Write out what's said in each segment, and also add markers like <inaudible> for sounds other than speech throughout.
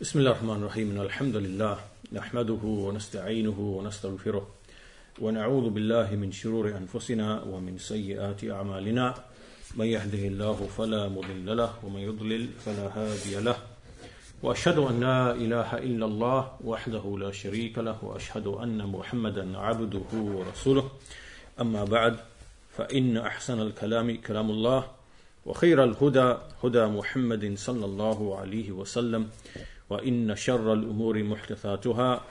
بسم الله الرحمن الرحيم. الحمد لله نحمده ونستعينه ونستغفره ونعوذ بالله من شرور أنفسنا ومن سيئات أعمالنا. من يهده الله فلا مضل له ومن يضلل فلا هادي له. وأشهد أن لا إله إلا الله وحده لا شريك له وأشهد أن محمدا عبده ورسوله. أما بعد فإن أحسن الكلام كلام الله وخير الهدى هدى محمد صلى الله عليه وسلم. وإن شر الأمور محدثاتها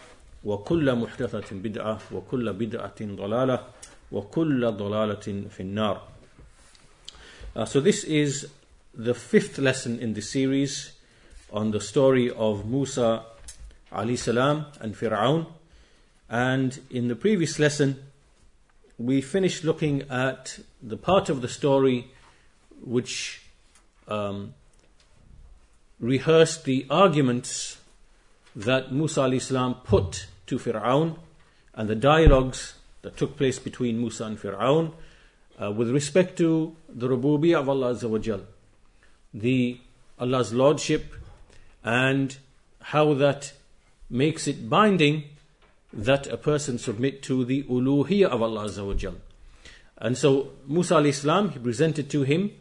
وكل محدثة بدعة وكل بدعة ضلالة وكل ضلالة في النار uh, So this is the fifth lesson in the series on the story of Musa alayhi salam and Fir'aun and in the previous lesson we finished looking at the part of the story which um, rehearsed the arguments that Musa alayhis salam put to Fir'aun and the dialogues that took place between Musa and Fir'aun uh, with respect to the rububiyyah of Allah Azza wa Jal, the Allah's lordship and how that makes it binding that a person submit to the uluhiyyah of Allah Azza wa Jal. And so Musa al-Islam, he presented to him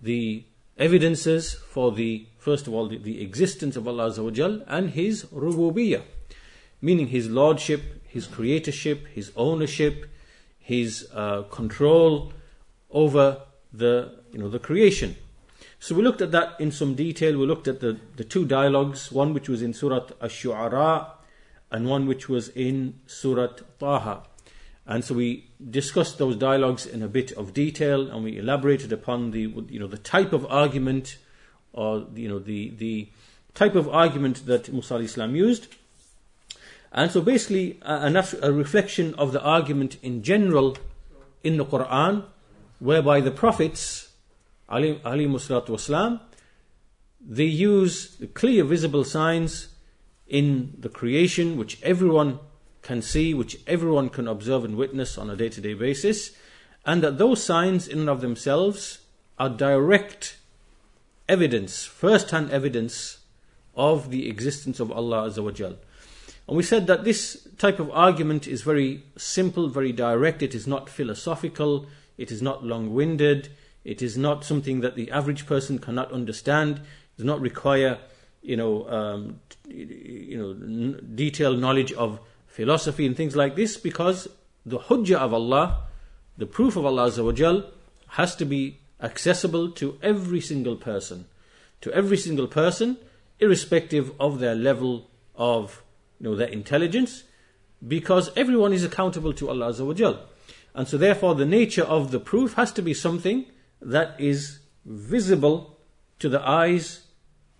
the evidences for the first of all the, the existence of Allah Azza and His rububiyyah, meaning His lordship, His creatorship, His ownership, His uh, control over the you know the creation. So we looked at that in some detail. We looked at the, the two dialogues, one which was in Surah Ash-Shu'ara and one which was in Surah Taha. And so we discussed those dialogues in a bit of detail, and we elaborated upon the you know the type of argument, or you know the the type of argument that Musa Islam used. And so basically, a, a reflection of the argument in general in the Quran, whereby the prophets, Ali Muslat they use clear visible signs in the creation which everyone can see, which everyone can observe and witness on a day to day basis, and that those signs in and of themselves are direct evidence, first hand evidence of the existence of Allah Azza And we said that this type of argument is very simple, very direct, it is not philosophical, it is not long winded, it is not something that the average person cannot understand, it does not require you know, um, you know, n- detailed knowledge of philosophy and things like this because the hujjah of Allah, the proof of Allah Azza has to be accessible to every single person. To every single person, irrespective of their level of you know, their intelligence, because everyone is accountable to Allah Azza And so therefore the nature of the proof has to be something that is visible to the eyes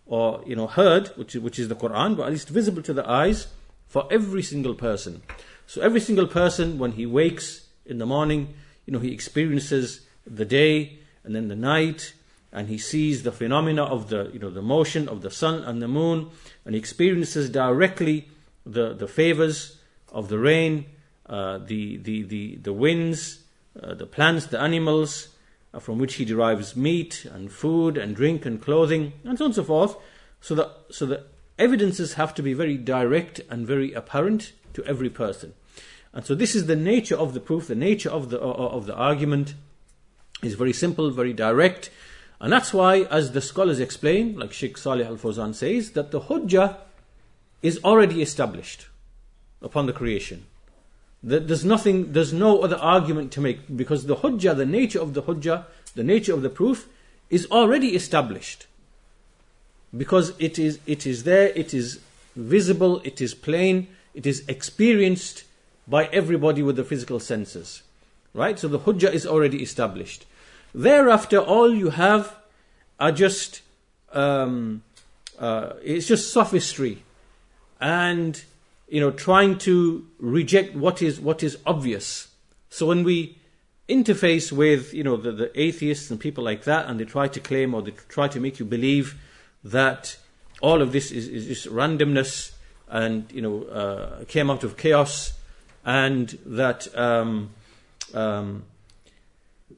or you know heard, which is, which is the Quran, but at least visible to the eyes for every single person. So every single person, when he wakes in the morning, you know, he experiences the day and then the night, and he sees the phenomena of the, you know, the motion of the sun and the moon, and he experiences directly the, the favors of the rain, uh, the, the, the, the winds, uh, the plants, the animals, uh, from which he derives meat and food and drink and clothing, and so on and so forth. So that, so that evidences have to be very direct and very apparent to every person. And so this is the nature of the proof, the nature of the, of the argument is very simple, very direct. And that's why, as the scholars explain, like Sheikh Salih Al Fawzan says, that the Hujjah is already established upon the creation. There's nothing, there's no other argument to make because the Hujjah, the nature of the Hujjah, the nature of the proof is already established because it is it is there it is visible it is plain it is experienced by everybody with the physical senses right so the hujjah is already established thereafter all you have are just um, uh, it's just sophistry and you know trying to reject what is what is obvious. So when we interface with you know the, the atheists and people like that and they try to claim or they try to make you believe that all of this is, is just randomness and you know uh, came out of chaos, and that um, um,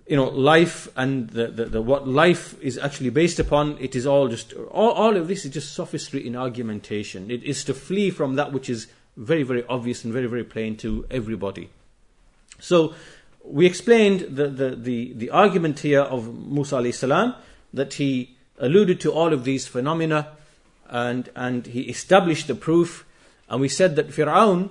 you know, life and the, the, the, what life is actually based upon, it is all just, all, all of this is just sophistry in argumentation. It is to flee from that which is very, very obvious and very, very plain to everybody. So, we explained the, the, the, the argument here of Musa salam, that he alluded to all of these phenomena and, and he established the proof. And we said that Fir'aun,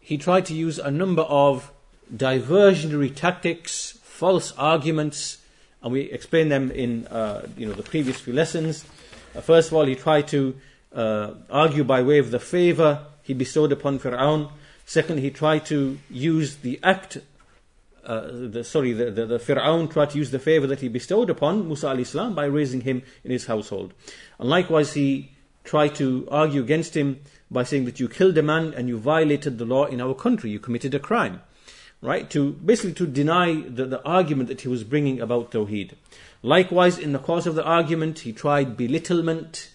he tried to use a number of diversionary tactics false arguments, and we explained them in uh, you know the previous few lessons. Uh, first of all, he tried to uh, argue by way of the favor he bestowed upon Fir'aun. Second, he tried to use the act. Uh, the, sorry, the, the, the Fir'aun tried to use the favor that he bestowed upon Musa al Islam by raising him in his household. And likewise, he tried to argue against him by saying that you killed a man and you violated the law in our country, you committed a crime right? To basically to deny the, the argument that he was bringing about Tawheed. Likewise, in the course of the argument, he tried belittlement.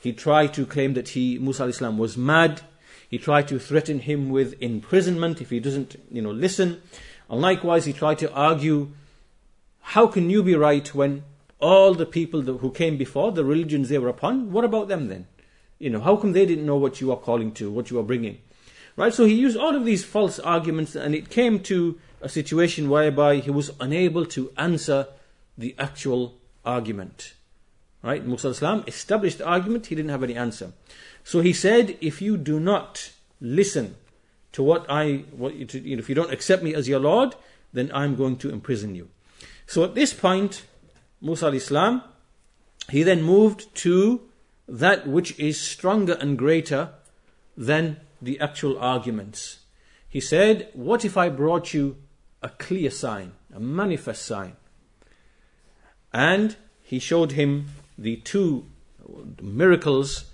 He tried to claim that he, Musa Islam, was mad. He tried to threaten him with imprisonment if he doesn't, you know, listen. And likewise, he tried to argue, how can you be right when all the people who came before, the religions they were upon, what about them then? You know, how come they didn't know what you are calling to, what you are bringing? Right? So he used all of these false arguments, and it came to a situation whereby he was unable to answer the actual argument. Right? Musa established the argument, he didn't have any answer. So he said, if you do not listen to what I, what you, you know, if you don't accept me as your Lord, then I'm going to imprison you. So at this point, Musa alayhis salam, he then moved to that which is stronger and greater than the actual arguments. He said, What if I brought you a clear sign, a manifest sign? And he showed him the two miracles,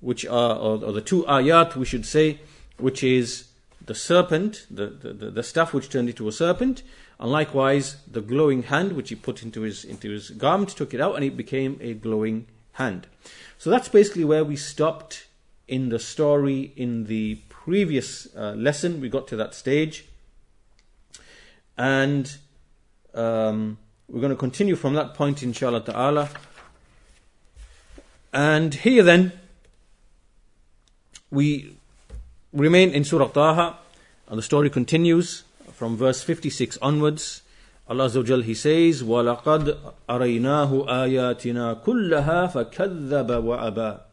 which are, or, the two ayat, we should say, which is the serpent, the, the, the, staff which turned into a serpent, and likewise the glowing hand which he put into his, into his garment, took it out, and it became a glowing hand. So that's basically where we stopped in the story in the previous uh, lesson. We got to that stage. And um, we're going to continue from that point, inshallah ta'ala. And here then, we remain in Surah Taha, and the story continues from verse 56 onwards. Allah Azza wa He says, وَلَقَدْ أَرَيْنَاهُ آيَاتِنَا كُلَّهَا فَكَذَّبَ وَأَبَى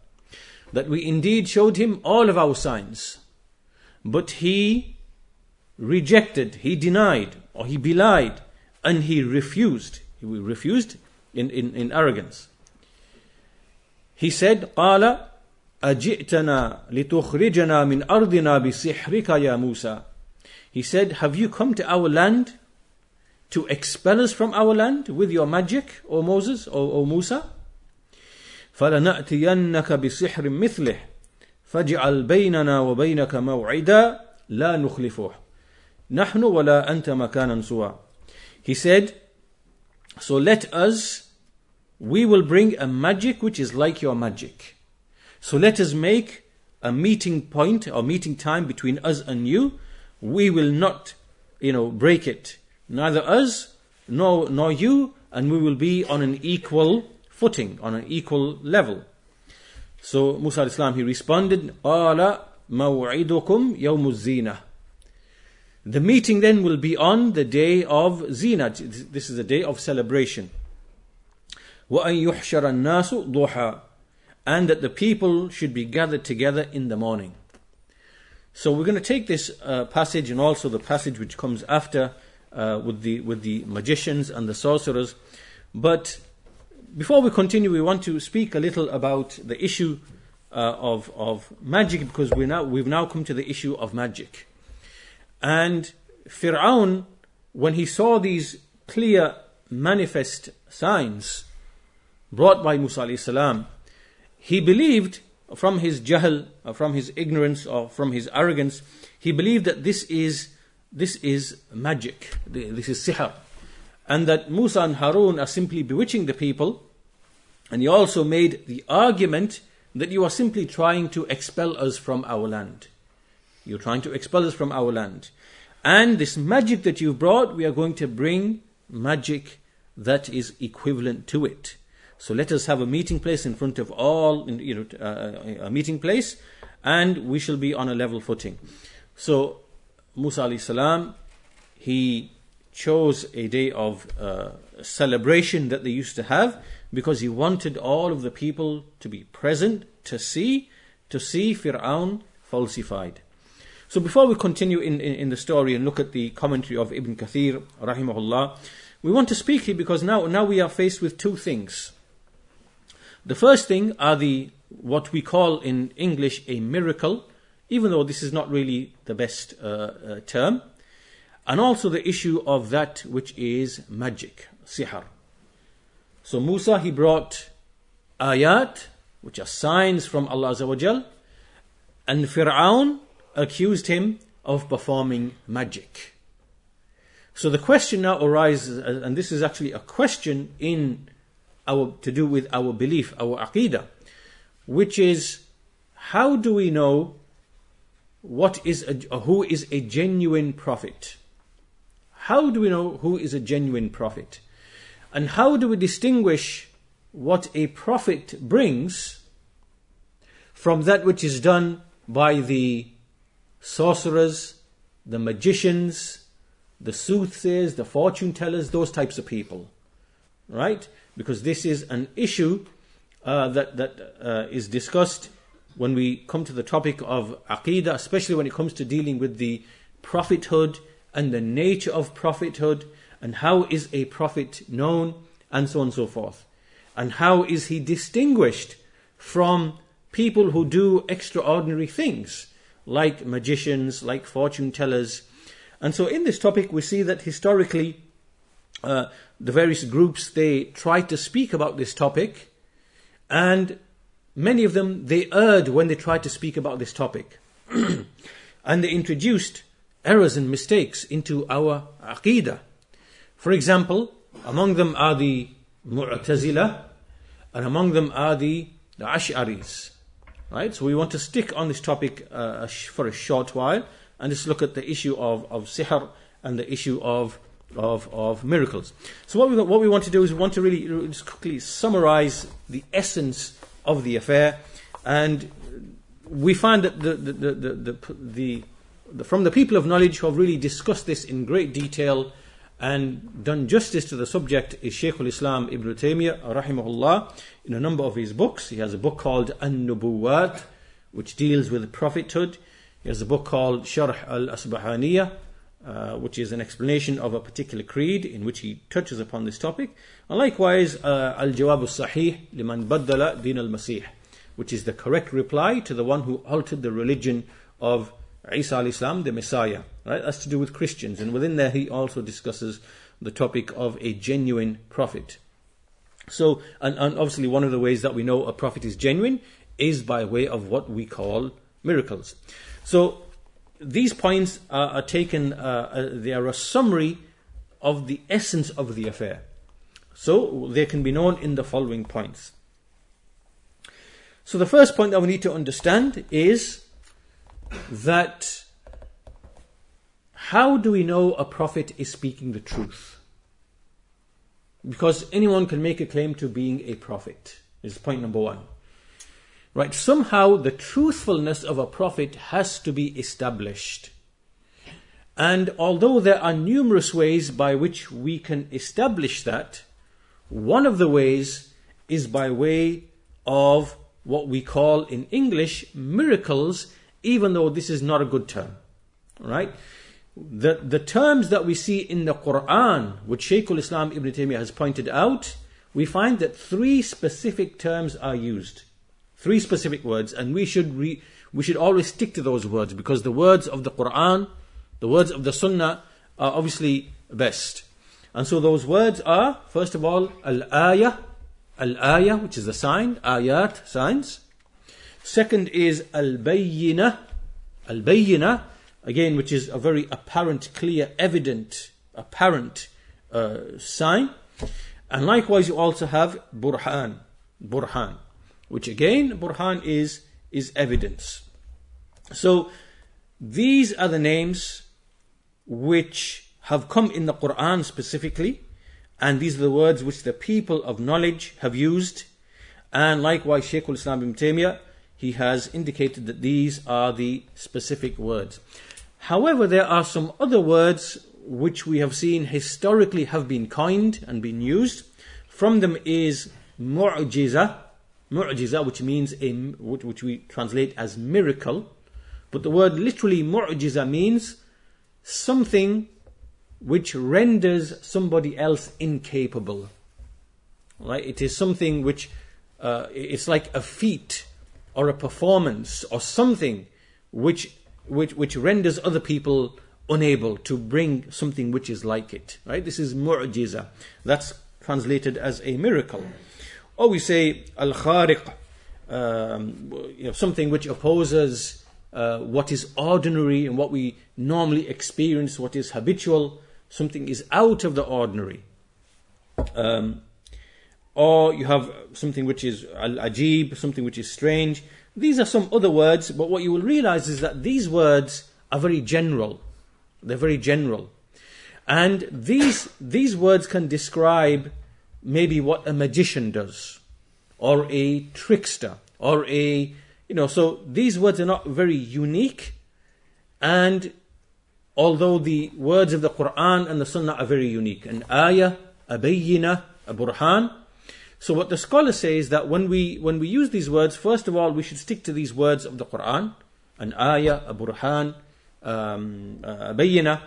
that we indeed showed him all of our signs, but he rejected, he denied, or he belied, and he refused. He refused in, in, in arrogance. He said, قال أجئتنا لتخرجنا من أرضنا بسحرك يا موسى He said, Have you come to our land to expel us from our land with your magic, O Moses, O, o Musa? فلنأتينك بسحر مثله فاجعل بيننا وبينك موعدا لا نخلفه نحن ولا أنت مكانا سوى He said, So let us, we will bring a magic which is like your magic. So let us make a meeting point or meeting time between us and you. We will not, you know, break it. Neither us nor, nor you, and we will be on an equal footing, on an equal level. So Musa Islam, he responded, قَالَ مَوْعِدُكُمْ يَوْمُ الزِّينَةِ The meeting then will be on the day of Zina. This is the day of celebration. وَأَن يُحْشَرَ النَّاسُ ضُحَى And that the people should be gathered together in the morning. So we're going to take this uh, passage and also the passage which comes after uh, with the with the magicians and the sorcerers, but before we continue, we want to speak a little about the issue uh, of of magic because we now we've now come to the issue of magic. And Fir'aun, when he saw these clear, manifest signs brought by Musa salam, he believed from his jahl, from his ignorance, or from his arrogance, he believed that this is this is magic, this is sihr and that Musa and Harun are simply bewitching the people. And he also made the argument that you are simply trying to expel us from our land. You're trying to expel us from our land. And this magic that you've brought, we are going to bring magic that is equivalent to it. So let us have a meeting place in front of all, you know, uh, a meeting place, and we shall be on a level footing. So Musa alayhi salam, he chose a day of uh, celebration that they used to have because he wanted all of the people to be present to see to see Fir'aun falsified. So before we continue in, in, in, the story and look at the commentary of Ibn Kathir, rahimahullah, we want to speak here because now, now we are faced with two things. The first thing are the what we call in English a miracle, even though this is not really the best uh, uh, term, and also the issue of that which is magic, sihr. So Musa he brought ayat, which are signs from Allah Azza and Fir'aun accused him of performing magic. So the question now arises, and this is actually a question in our to do with our belief, our aqidah, which is how do we know what is a, who is a genuine prophet? How do we know who is a genuine prophet? And how do we distinguish what a prophet brings from that which is done by the sorcerers, the magicians, the soothsayers, the fortune tellers, those types of people. Right? Because this is an issue uh, that, that uh, is discussed when we come to the topic of aqidah, especially when it comes to dealing with the prophethood and the nature of prophethood and how is a prophet known and so on and so forth. And how is he distinguished from people who do extraordinary things like magicians, like fortune tellers. And so in this topic we see that historically uh, the various groups they tried to speak about this topic and many of them they erred when they tried to speak about this topic <clears throat> and they introduced errors and mistakes into our aqidah for example, among them are the Mu'tazila, and among them are the, the Ash'aris. Right? So we want to stick on this topic uh, for a short while and just look at the issue of, of sihr and the issue of, of, of miracles. So what we, what we want to do is we want to really just quickly summarize the essence of the affair and we find that the, the, the, the, the from the people of knowledge who have really discussed this in great detail and done justice to the subject is Shaykh al-Islam Ibn Taymiyyah rahimahullah in a number of his books. He has a book called An-Nubuwat which deals with prophethood. He has a book called Sharh al-Asbahaniyah uh, which is an explanation of a particular creed in which he touches upon this topic. And likewise, uh, Al-Jawab al-Sahih liman baddala din al-Masih which is the correct reply to the one who altered the religion of Isa alayhis salam, the Messiah. Right? That's to do with Christians. And within there, he also discusses the topic of a genuine prophet. So, and, and obviously, one of the ways that we know a prophet is genuine is by way of what we call miracles. So, these points are, are taken, uh, uh, they are a summary of the essence of the affair. So, they can be known in the following points. So, the first point that we need to understand is that how do we know a prophet is speaking the truth? Because anyone can make a claim to being a prophet, is point number one. Right, somehow the truthfulness of a prophet has to be established. And although there are numerous ways by which we can establish that, one of the ways is by way of what we call in English miracles, even though this is not a good term. Right? the, the terms that we see in the Quran, which Shaykh al-Islam Ibn Taymiyyah has pointed out, we find that three specific terms are used. Three specific words, and we should re, we should always stick to those words because the words of the Quran, the words of the Sunnah are obviously best. And so those words are, first of all, al-ayah, al-ayah, which is the sign, ayat, signs. Second is al-bayyinah, al-bayyinah, again, which is a very apparent, clear, evident, apparent uh, sign. And likewise, you also have burhan, burhan, which again, burhan is is evidence. So these are the names which have come in the Quran specifically, and these are the words which the people of knowledge have used. And likewise, Shaykh al-Islam ibn Taymiyyah, he has indicated that these are the specific words. However, there are some other words which we have seen historically have been coined and been used. From them is mu'jiza, mu'jiza, which means a, which we translate as miracle. But the word literally mu'jiza means something which renders somebody else incapable. Right? It is something which uh, it's like a feat or a performance or something which which which renders other people unable to bring something which is like it. Right? This is mu'jiza. That's translated as a miracle. Or we say al khariq, um, you know, something which opposes uh, what is ordinary and what we normally experience, what is habitual, something is out of the ordinary. Um, or you have something which is ajib, something which is strange. These are some other words, but what you will realize is that these words are very general. They're very general. And these, these words can describe maybe what a magician does, or a trickster, or a, you know, so these words are not very unique. And although the words of the Quran and the Sunnah are very unique, an ayah, a bayyina, a burhan. So what the scholar says that when we when we use these words, first of all, we should stick to these words of the Quran, an ayah, a burhan, um, a bayyina.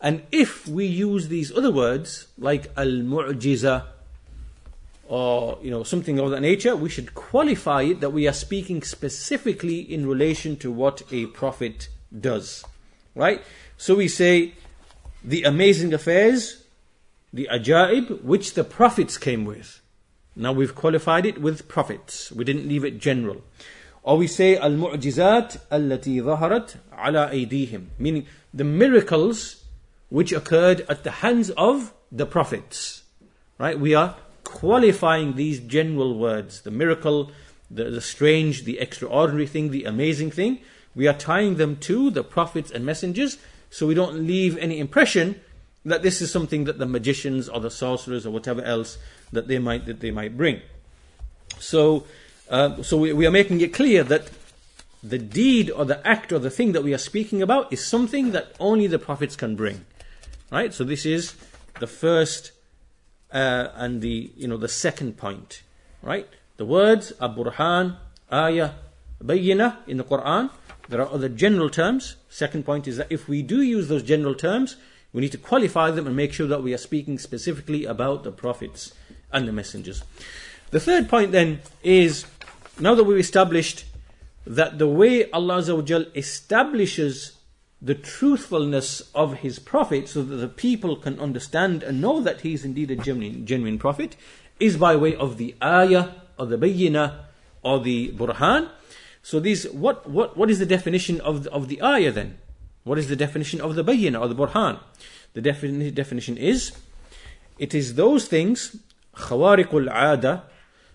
And if we use these other words like al-mu'jiza or you know something of that nature, we should qualify it that we are speaking specifically in relation to what a prophet does. Right? So we say the amazing affairs, the ajaib, which the prophets came with. Now we've qualified it with prophets. We didn't leave it general. Or we say al-mu'jizat allati dhaharat ala aydihim, meaning the miracles which occurred at the hands of the prophets. Right? We are qualifying these general words, the miracle, the, the strange, the extraordinary thing, the amazing thing. We are tying them to the prophets and messengers so we don't leave any impression that this is something that the magicians or the sorcerers or whatever else that they might that they might bring. So uh, so we, we are making it clear that the deed or the act or the thing that we are speaking about is something that only the prophets can bring. Right? So this is the first uh, and the you know the second point. Right? The words burhan, ayah, bayyina in the Quran. There are other general terms. Second point is that if we do use those general terms, we need to qualify them and make sure that we are speaking specifically about the prophets and the messengers. The third point then is now that we've established that the way Allah establishes the truthfulness of His Prophet so that the people can understand and know that He is indeed a genuine, genuine Prophet is by way of the ayah or the bayyina or the burhan. So these, what, what, what is the definition of the, of the ayah then? What is the definition of the bayyina or the burhan? The defini- definition is, it is those things, khawariqul ada,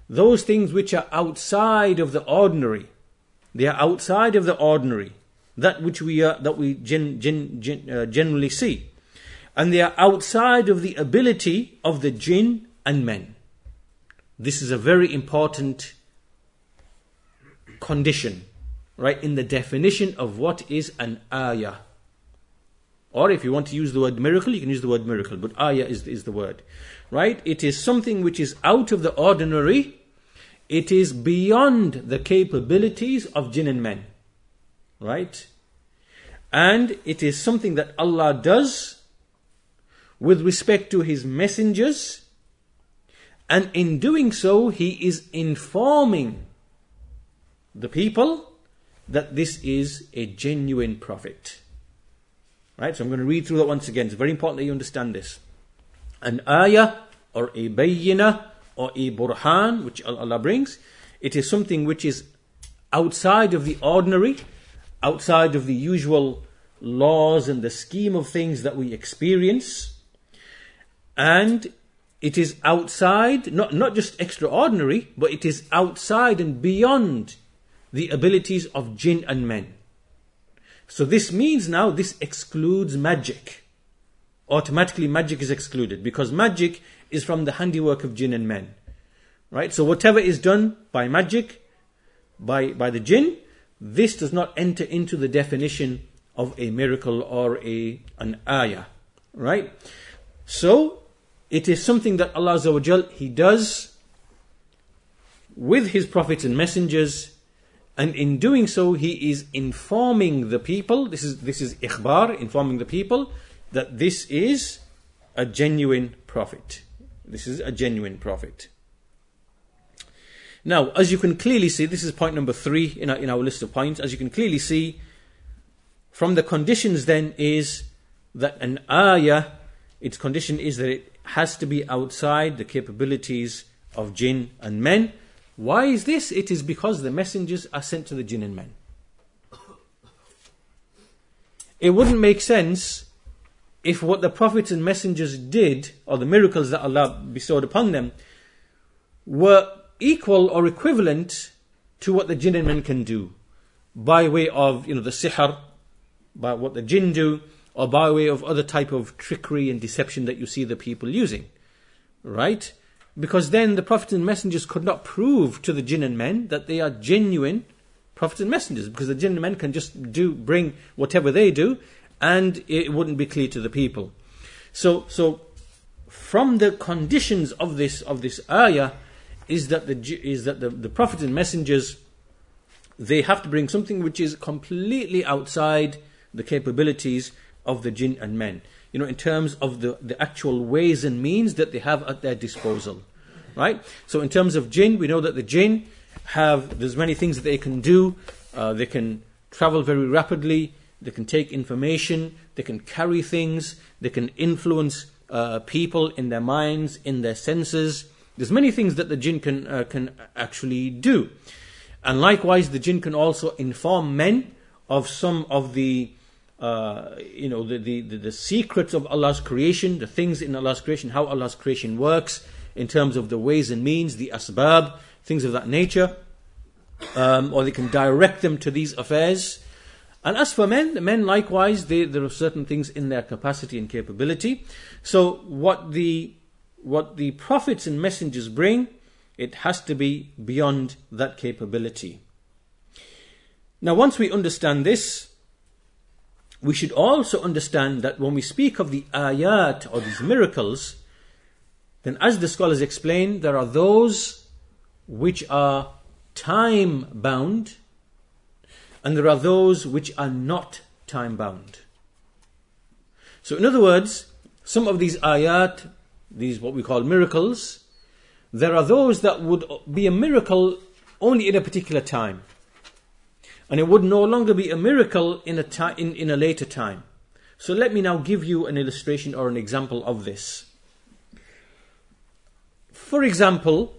those things which are outside of the ordinary. They are outside of the ordinary. That which we are, that we gen, gen, gen, uh, generally see. And they are outside of the ability of the jinn and men. This is a very important condition, right, in the definition of what is an ayah. Or if you want to use the word miracle, you can use the word miracle, but ayah is, is the word. Right? It is something which is out of the ordinary. It is beyond the capabilities of jinn and men. Right? And it is something that Allah does with respect to His messengers. And in doing so, He is informing the people that this is a genuine prophet. Right? So I'm going to read through that once again. It's very important that you understand this. An ayah or a bayyina or a burhan, which Allah brings, it is something which is outside of the ordinary, outside of the usual laws and the scheme of things that we experience. And it is outside, not, not just extraordinary, but it is outside and beyond the abilities of jinn and men. So this means now this excludes magic. automatically magic is excluded because magic is from the handiwork of jinn and men. Right? So whatever is done by magic, by, by the jinn, this does not enter into the definition of a miracle or a, an ayah. Right? So, it is something that Allah He does with His prophets and messengers, and in doing so, He is informing the people. This is this is ikhbar, informing the people that this is a genuine prophet. This is a genuine prophet. Now, as you can clearly see, this is point number three in our, in our list of points. As you can clearly see, from the conditions then is that an ayah, its condition is that it has to be outside the capabilities of jinn and men. Why is this? It is because the messengers are sent to the jinn and men. It wouldn't make sense if what the prophets and messengers did, or the miracles that Allah bestowed upon them, were equal or equivalent to what the jinn and men can do by way of you know the sihr, by what the jinn do, or by way of other type of trickery and deception that you see the people using. Right? Because then the prophets and messengers could not prove to the jinn and men that they are genuine prophets and messengers, because the jinn and men can just do bring whatever they do, and it wouldn't be clear to the people. So so from the conditions of this of this ayah is that the is that the, the prophets and messengers they have to bring something which is completely outside the capabilities of the jinn and men. You know, in terms of the, the actual ways and means that they have at their disposal. Right? So in terms of jinn, we know that the jinn have there's many things that they can do. Uh, they can travel very rapidly, they can take information, they can carry things, they can influence uh, people in their minds, in their senses, there's many things that the jinn can, uh, can actually do. And likewise, the jinn can also inform men of some of the, uh, you know, the, the, the, the, secrets of Allah's creation, the things in Allah's creation, how Allah's creation works, in terms of the ways and means, the asbab, things of that nature. Um, or they can direct them to these affairs. And as for men, the men likewise, they, there are certain things in their capacity and capability. So what the what the prophets and messengers bring, it has to be beyond that capability. Now, once we understand this, we should also understand that when we speak of the ayat or these miracles, then as the scholars explain, there are those which are time bound, and there are those which are not time bound. So, in other words, some of these ayat these what we call miracles, there are those that would be a miracle only in a particular time. And it would no longer be a miracle in a, in, in a later time. So let me now give you an illustration or an example of this. For example,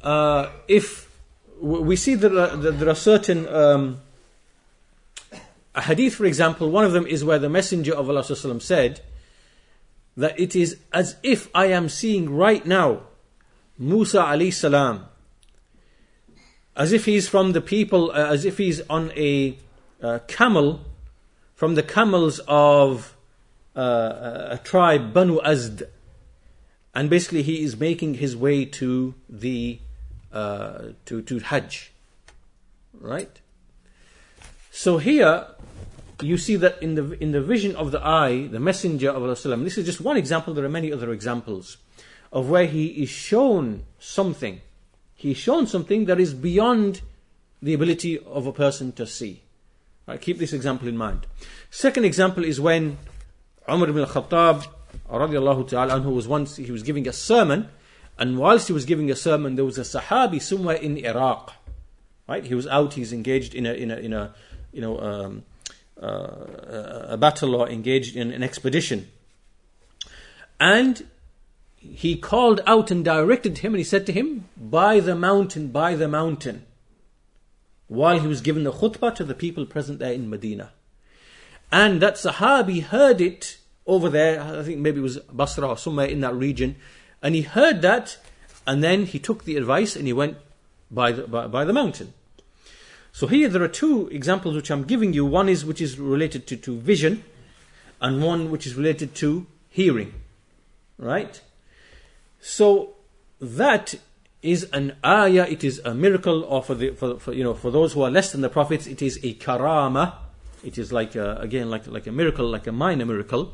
uh, if we see that, uh, that there are certain um, hadith, for example, one of them is where the Messenger of Allah said, that it is as if I am seeing right now Musa alayhi salam, as if he's from the people, uh, as if he's on a uh, camel from the camels of uh, a tribe Banu Azd, and basically he is making his way to the uh, to to Hajj, right? So here you see that in the in the vision of the eye, the messenger of Allah, this is just one example, there are many other examples of where he is shown something. He is shown something that is beyond the ability of a person to see. Right, keep this example in mind. Second example is when Umar ibn al-Khattab radiallahu ta'ala anhu was once he was giving a sermon and whilst he was giving a sermon there was a sahabi somewhere in Iraq right he was out he's engaged in a in a in a you know um, uh, a battle or engaged in an expedition. And he called out and directed him, and he said to him, By the mountain, by the mountain, while he was giving the khutbah to the people present there in Medina. And that Sahabi heard it over there, I think maybe it was Basra or somewhere in that region, and he heard that, and then he took the advice and he went by the, by, by the mountain. So here there are two examples which I'm giving you. One is which is related to, to vision, and one which is related to hearing. Right? So that is an ayah, it is a miracle, or for, the, for, for, you know, for those who are less than the prophets, it is a karama. It is like a, again like, like a miracle, like a minor miracle.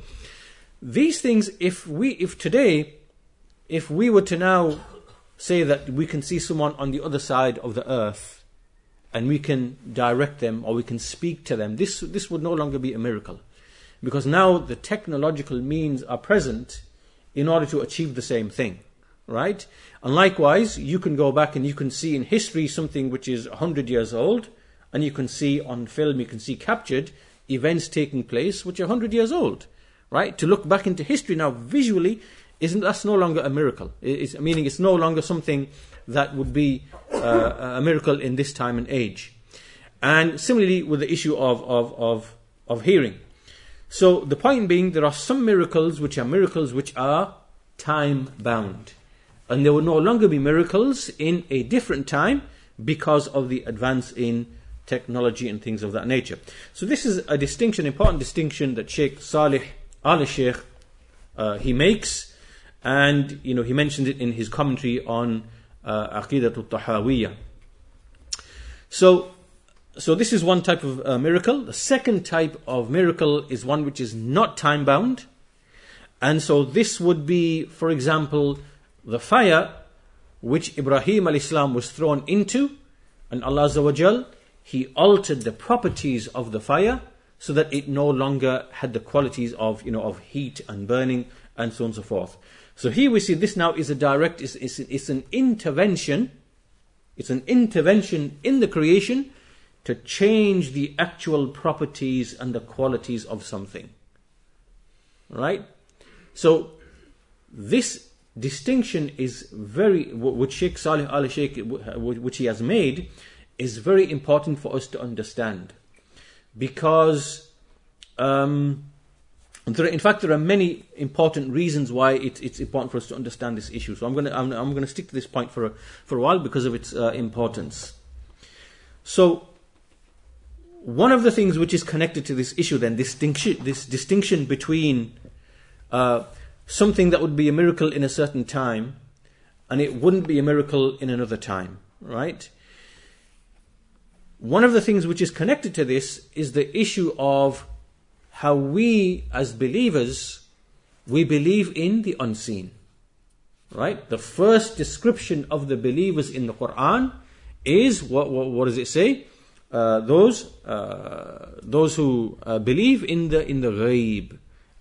These things, if we, if today, if we were to now say that we can see someone on the other side of the earth and we can direct them or we can speak to them, this, this would no longer be a miracle. Because now the technological means are present in order to achieve the same thing. Right? And likewise, you can go back and you can see in history something which is 100 years old, and you can see on film, you can see captured events taking place which are 100 years old. Right? To look back into history now visually, isn't that's no longer a miracle. It's, meaning it's no longer something that would be uh, a miracle in this time and age. And similarly with the issue of, of, of, of hearing. So the point being, there are some miracles which are miracles which are time bound. And there will no longer be miracles in a different time because of the advance in technology and things of that nature. So this is a distinction, important distinction that Sheikh Salih Al Sheikh uh, he makes and you know he mentions it in his commentary on uh, Aqidatul Tahawiyya. So, so this is one type of uh, miracle. The second type of miracle is one which is not time bound, and so this would be, for example, the fire which Ibrahim al Islam was thrown into, and Allah Azawajal, He altered the properties of the fire so that it no longer had the qualities of you know of heat and burning and so on and so forth. So here we see this now is a direct, it's, it's, it's an intervention. It's an intervention in the creation to change the actual properties and the qualities of something. Right? So this distinction is very, which Sheikh Salih al Sheikh, which he has made, is very important for us to understand. Because um, there, in fact, there are many important reasons why it, it's important for us to understand this issue. So I'm going to I'm, I'm going to stick to this point for a, for a while because of its uh, importance. So one of the things which is connected to this issue, then distinction, this distinction between uh, something that would be a miracle in a certain time, and it wouldn't be a miracle in another time, right? One of the things which is connected to this is the issue of how we as believers we believe in the unseen right the first description of the believers in the quran is what what, what does it say uh, those uh, those who uh, believe in the in the ghaib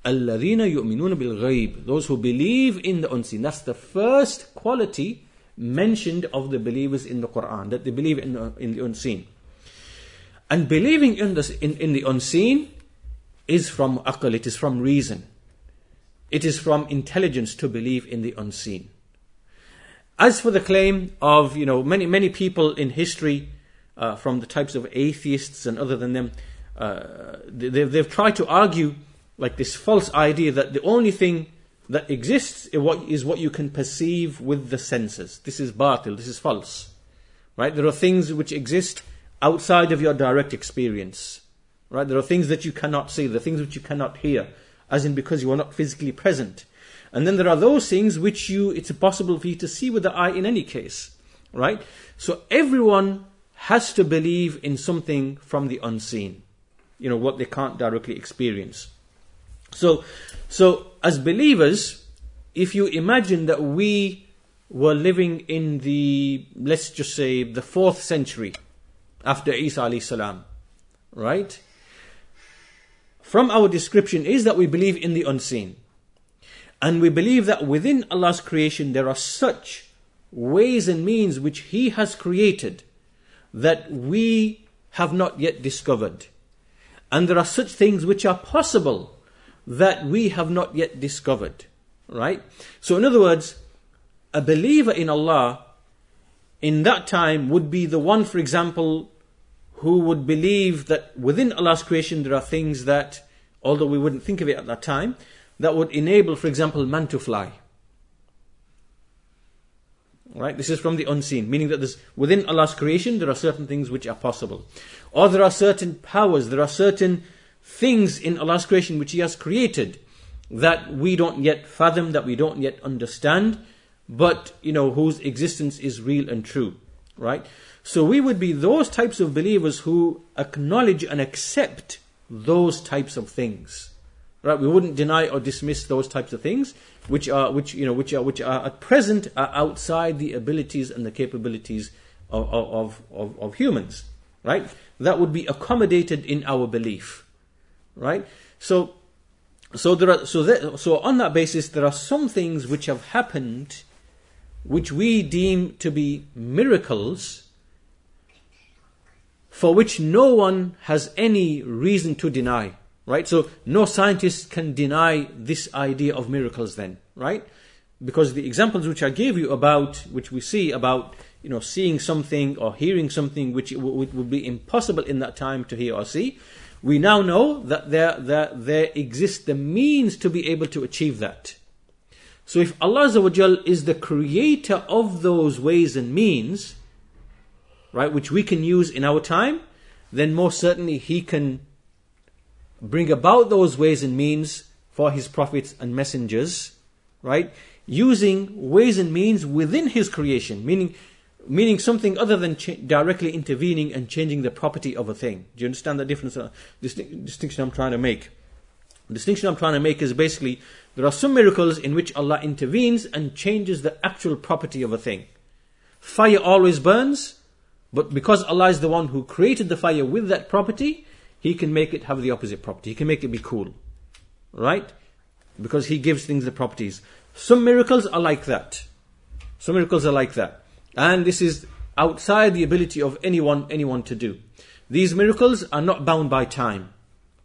الذين يؤمنون بالغيب those who believe in the unseen that's the first quality mentioned of the believers in the Quran that they believe in the, in the unseen and believing in the, in, in the unseen is from aql, it is from reason. It is from intelligence to believe in the unseen. As for the claim of, you know, many, many people in history, uh, from the types of atheists and other than them, uh, they've, they've tried to argue like this false idea that the only thing that exists is what, is what you can perceive with the senses. This is batil, this is false. Right? There are things which exist outside of your direct experience. Right? There are things that you cannot see, the things which you cannot hear, as in because you are not physically present. And then there are those things which you it's impossible for you to see with the eye in any case. Right? So everyone has to believe in something from the unseen. You know, what they can't directly experience. So so as believers, if you imagine that we were living in the let's just say the fourth century after Isa alayhi salam, right? from our description is that we believe in the unseen. And we believe that within Allah's creation there are such ways and means which He has created that we have not yet discovered. And there are such things which are possible that we have not yet discovered. Right? So, in other words, a believer in Allah in that time would be the one, for example, who would believe that within Allah's creation there are things that, although we wouldn't think of it at that time, that would enable, for example, man to fly. Right? This is from the unseen, meaning that there's, within Allah's creation there are certain things which are possible. Or there are certain powers, there are certain things in Allah's creation which He has created, that we don't yet fathom, that we don't yet understand, but you know whose existence is real and true, right? So we would be those types of believers who acknowledge and accept those types of things, right? We wouldn't deny or dismiss those types of things, which are which you know which are which are at present are outside the abilities and the capabilities of of, of, of humans, right? That would be accommodated in our belief, right? So so there are so that, so on that basis there are some things which have happened which we deem to be miracles for which no one has any reason to deny right so no scientist can deny this idea of miracles then right because the examples which i gave you about which we see about you know seeing something or hearing something which would be impossible in that time to hear or see we now know that there, that there exists the means to be able to achieve that. So if Allah is the creator of those ways and means, right, which we can use in our time, then most certainly He can bring about those ways and means for His prophets and messengers, right, using ways and means within His creation, meaning meaning something other than directly intervening and changing the property of a thing. Do you understand the difference? Uh, distinction I'm trying to make. The distinction I'm trying to make is basically there are some miracles in which Allah intervenes and changes the actual property of a thing. Fire always burns, but because Allah is the one who created the fire with that property, He can make it have the opposite property. He can make it be cool. Right? Because He gives things the properties. Some miracles are like that. Some miracles are like that. And this is outside the ability of anyone, anyone to do. These miracles are not bound by time.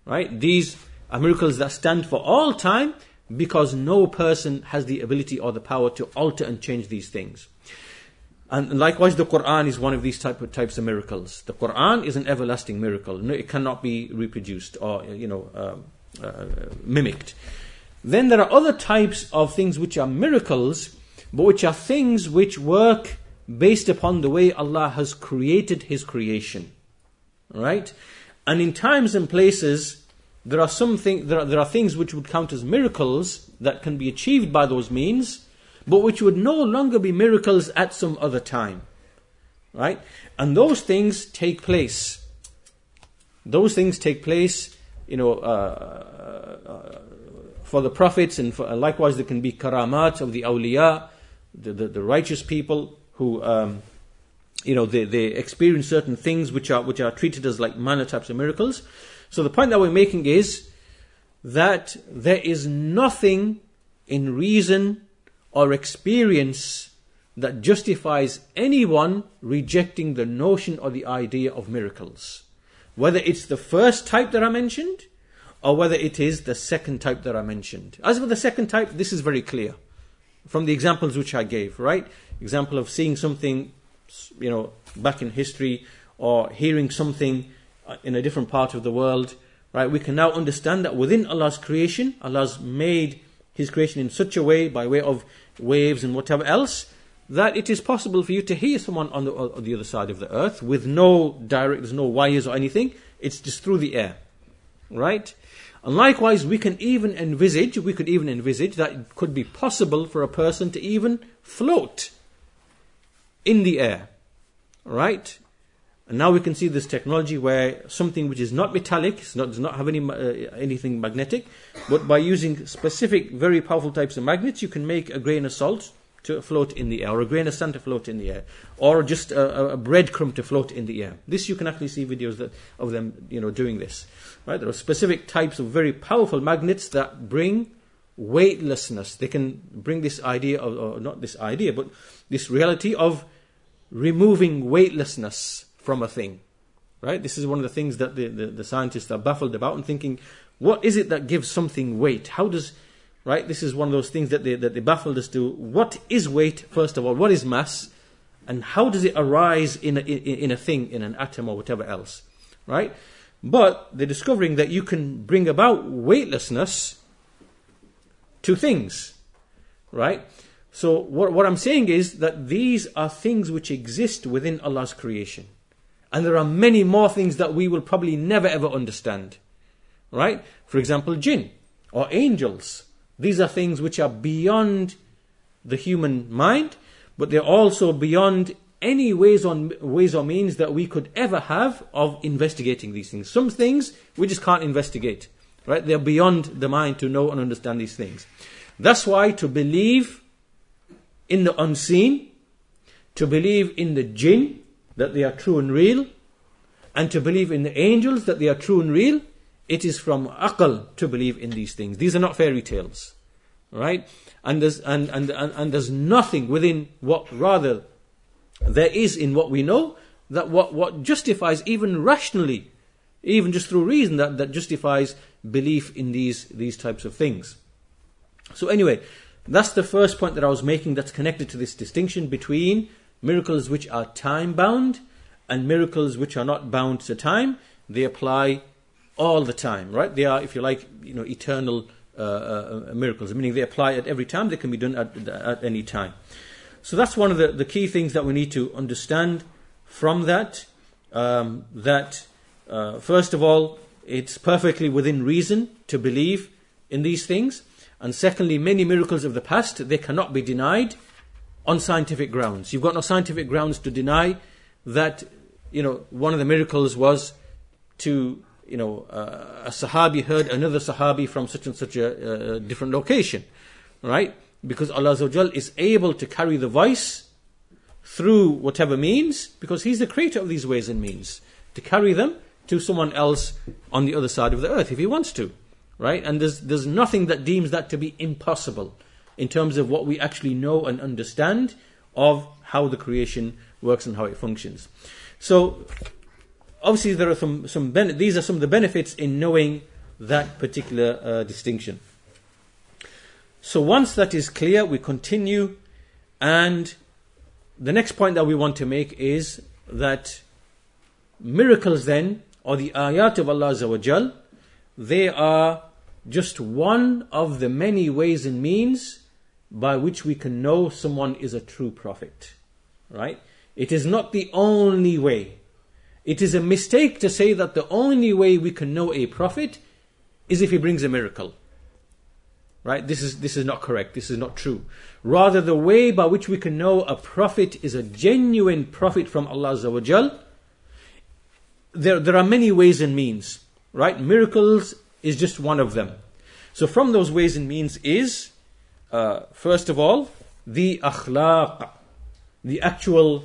Right? These are miracles that stand for all time because no person has the ability or the power to alter and change these things. And likewise, the Quran is one of these type of, types of miracles. The Quran is an everlasting miracle. It cannot be reproduced or, you know, uh, uh, mimicked. Then there are other types of things which are miracles, but which are things which work based upon the way Allah has created His creation. Right? And in times and places, there are some thing, there are, there are things which would count as miracles that can be achieved by those means, but which would no longer be miracles at some other time. Right? And those things take place. Those things take place, you know, uh, uh, for the prophets, and for, likewise there can be karamat of the awliya, the, the, the righteous people, who um, you know they, they experience certain things which are which are treated as like minor types of miracles. So the point that we're making is that there is nothing in reason or experience that justifies anyone rejecting the notion or the idea of miracles. Whether it's the first type that I mentioned or whether it is the second type that I mentioned. As for the second type, this is very clear from the examples which I gave, right? Example of seeing something, you know, back in history or hearing something uh, in a different part of the world, right? We can now understand that within Allah's creation, Allah's made His creation in such a way, by way of waves and whatever else, that it is possible for you to hear someone on the, on the other side of the earth with no direct, there's no wires or anything. It's just through the air, right? And likewise, we can even envisage, we could even envisage that it could be possible for a person to even float in the air. Right? And now we can see this technology where something which is not metallic, not, does not have any, uh, anything magnetic, but by using specific, very powerful types of magnets, you can make a grain of salt to float in the air, or a grain of sand to float in the air, or just a, a breadcrumb to float in the air. This you can actually see videos that, of them, you know, doing this. Right? There are specific types of very powerful magnets that bring weightlessness. They can bring this idea of, or not this idea, but this reality of removing weightlessness from a thing. Right? This is one of the things that the, the, the scientists are baffled about and thinking, what is it that gives something weight? How does right? This is one of those things that they, that they baffled us to. What is weight, first of all? What is mass? And how does it arise in a, in, in a thing, in an atom or whatever else, right? But they're discovering that you can bring about weightlessness to things, right? So what, what I'm saying is that these are things which exist within Allah's creation. And there are many more things that we will probably never ever understand. Right? For example, jinn or angels These are things which are beyond the human mind, but they're also beyond any ways on ways or means that we could ever have of investigating these things. Some things we just can't investigate. Right? They're beyond the mind to know and understand these things. That's why to believe in the unseen, to believe in the jinn, that they are true and real, and to believe in the angels, that they are true and real, it is from aql to believe in these things. These are not fairy tales. Right? And there's, and, and, and, and there's nothing within what rather there is in what we know that what, what justifies even rationally, even just through reason, that, that justifies belief in these, these types of things. So anyway, that's the first point that I was making that's connected to this distinction between miracles which are time bound and miracles which are not bound to time. They apply all the time, right? They are, if you like, you know, eternal uh, uh, miracles, meaning they apply at every time, they can be done at, at any time. So that's one of the, the key things that we need to understand from that. Um, that, uh, first of all, it's perfectly within reason to believe in these things. And secondly, many miracles of the past, they cannot be denied on scientific grounds. You've got no scientific grounds to deny that, you know, one of the miracles was to, you know, uh, a Sahabi heard another Sahabi from such and such a, a different location, right? Because Allah is able to carry the voice through whatever means, because He's the creator of these ways and means, to carry them to someone else on the other side of the earth if He wants to right? And there's, there's nothing that deems that to be impossible in terms of what we actually know and understand of how the creation works and how it functions. So, obviously, there are some, some ben- these are some of the benefits in knowing that particular uh, distinction. So, once that is clear, we continue, and the next point that we want to make is that miracles then, or the ayat of Allah they are just one of the many ways and means by which we can know someone is a true prophet. Right? It is not the only way. It is a mistake to say that the only way we can know a prophet is if he brings a miracle. Right? This is, this is not correct. This is not true. Rather, the way by which we can know a prophet is a genuine prophet from Allah. There, there are many ways and means. Right? Miracles is just one of them. So from those ways and means is, uh, first of all, the akhlaq, the actual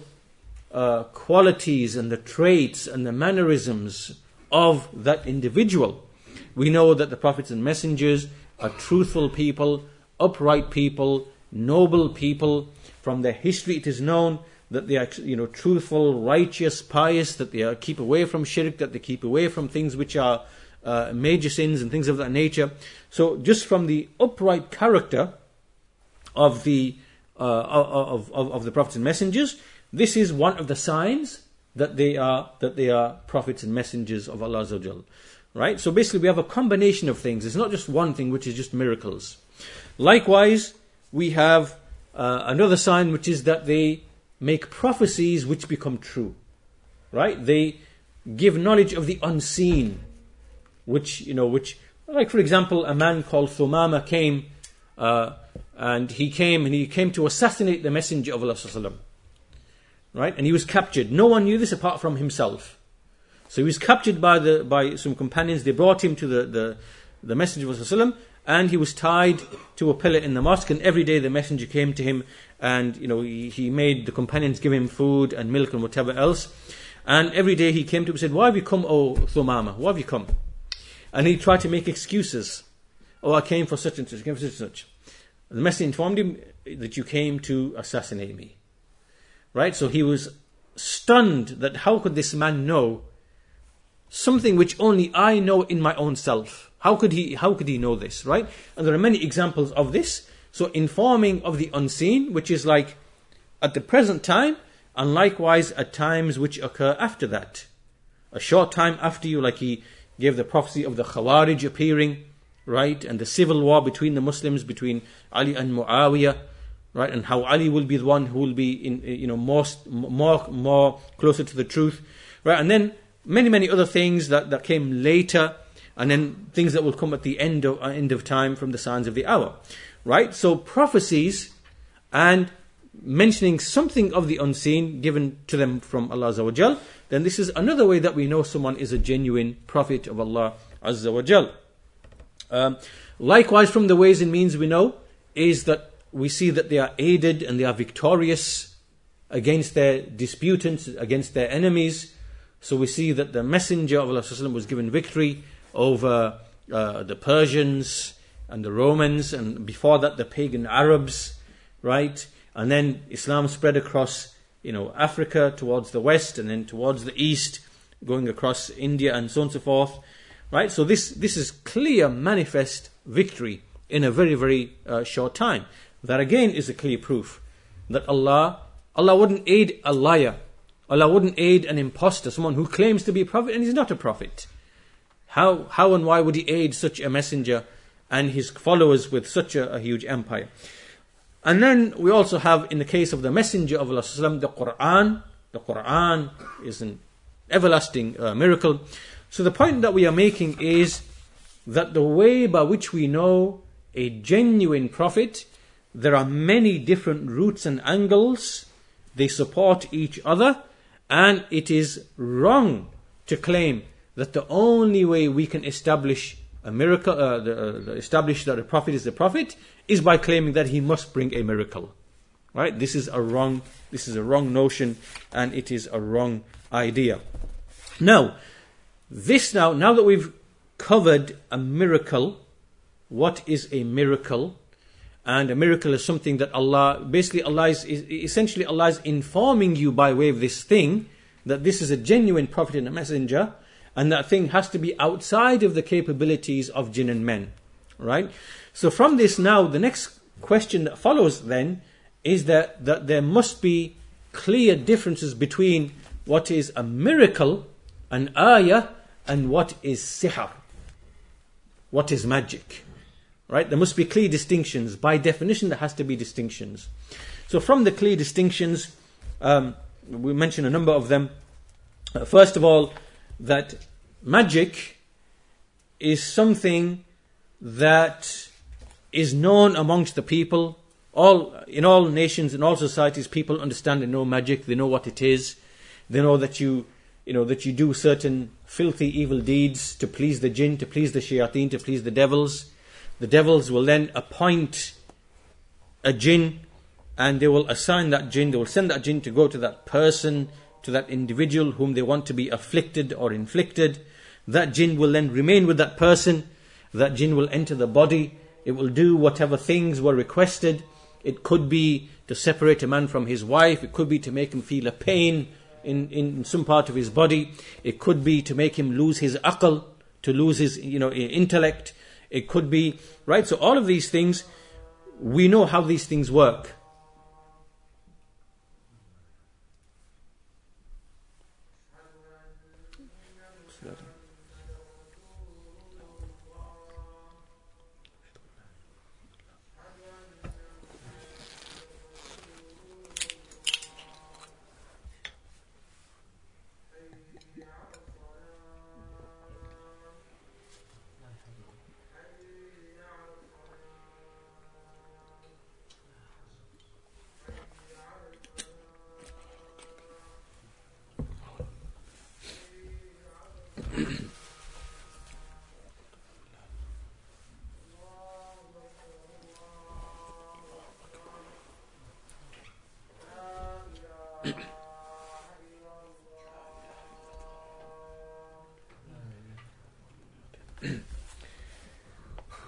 uh, qualities and the traits and the mannerisms of that individual. We know that the prophets and messengers are truthful people, upright people, noble people. From their history, it is known that they are, you know, truthful, righteous, pious, that they are, keep away from shirk, that they keep away from things which are uh, major sins and things of that nature. So, just from the upright character of the uh, of, of, of the prophets and messengers, this is one of the signs that they are that they are prophets and messengers of Allah Azza Right? So basically we have a combination of things. It's not just one thing which is just miracles. Likewise, we have uh, another sign which is that they make prophecies which become true. Right? They give knowledge of the unseen which you know, which like for example, a man called Thumama came, uh, and he came and he came to assassinate the Messenger of Allah, right? And he was captured. No one knew this apart from himself. So he was captured by the by some companions. They brought him to the the, the Messenger of Allah, and he was tied to a pillar in the mosque. And every day the Messenger came to him, and you know he, he made the companions give him food and milk and whatever else. And every day he came to him and said, "Why have you come, O Thumama? Why have you come?" And he tried to make excuses. Oh, I came for such and such, I came for such and such. The messenger informed him that you came to assassinate me. Right? So he was stunned that how could this man know something which only I know in my own self? How could he how could he know this, right? And there are many examples of this. So informing of the unseen, which is like at the present time, and likewise at times which occur after that. A short time after you, like he gave the prophecy of the Khawarij appearing, right, and the civil war between the Muslims, between Ali and Muawiyah, right, and how Ali will be the one who will be in, you know, most, more, more closer to the truth, right, and then many, many other things that, that came later, and then things that will come at the end of uh, end of time from the signs of the hour. Right? So prophecies and mentioning something of the unseen given to them from Allah Azza then this is another way that we know someone is a genuine prophet of Allah Azza. Um, likewise, from the ways and means we know is that we see that they are aided and they are victorious against their disputants, against their enemies. So we see that the Messenger of Allah was given victory over uh, the Persians and the Romans, and before that the pagan Arabs, right? And then Islam spread across, you know, Africa towards the west, and then towards the east, going across India and so on and so forth, right? So this this is clear, manifest victory in a very very uh, short time. That again is a clear proof that Allah Allah wouldn't aid a liar. Allah wouldn't aid an impostor, someone who claims to be a prophet and is not a prophet. How, how and why would he aid such a messenger and his followers with such a, a huge empire? And then we also have, in the case of the Messenger of Allah, the Quran. The Quran is an everlasting uh, miracle. So the point that we are making is that the way by which we know a genuine prophet, there are many different routes and angles. They support each other, and it is wrong to claim that the only way we can establish a miracle, uh, the, uh, establish that a prophet is a prophet, is by claiming that he must bring a miracle. Right? This is a wrong. This is a wrong notion, and it is a wrong idea. Now, this now, now that we've covered a miracle, what is a miracle? And a miracle is something that Allah, basically Allah is, essentially Allah is informing you by way of this thing that this is a genuine prophet and a messenger, and that thing has to be outside of the capabilities of jinn and men. Right? So from this now, the next question that follows then is that, that there must be clear differences between what is a miracle, an ayah, and what is sihr. What is magic. Right? There must be clear distinctions. By definition, there has to be distinctions. So from the clear distinctions, um, we mention a number of them. Uh, first of all, that magic is something that is known amongst the people. All in all nations, in all societies, people understand and know magic. They know what it is. They know that you, you know, that you do certain filthy, evil deeds to please the jinn, to please the shayateen, to please the devils. The devils will then appoint a jinn, and they will assign that jinn. They will send that jinn to go to that person, to that individual whom they want to be afflicted or inflicted. That jinn will then remain with that person. That jinn will enter the body it will do whatever things were requested. It could be to separate a man from his wife. It could be to make him feel a pain in, in some part of his body. It could be to make him lose his akal, to lose his you know intellect. It could be right. So all of these things, we know how these things work. <clears throat>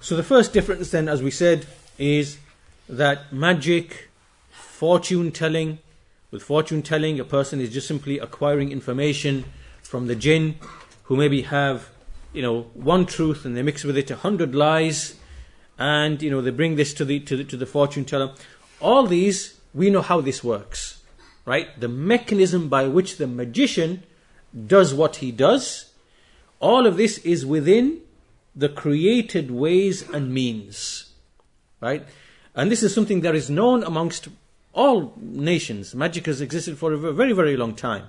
So the first difference then, as we said, is that magic, fortune telling, with fortune telling, a person is just simply acquiring information from the jinn who maybe have, you know, one truth and they mix with it a hundred lies, and you know they bring this to the to the, to the fortune teller. All these we know how this works, right? The mechanism by which the magician does what he does. All of this is within the created ways and means. Right? And this is something that is known amongst all nations. Magic has existed for a very, very long time.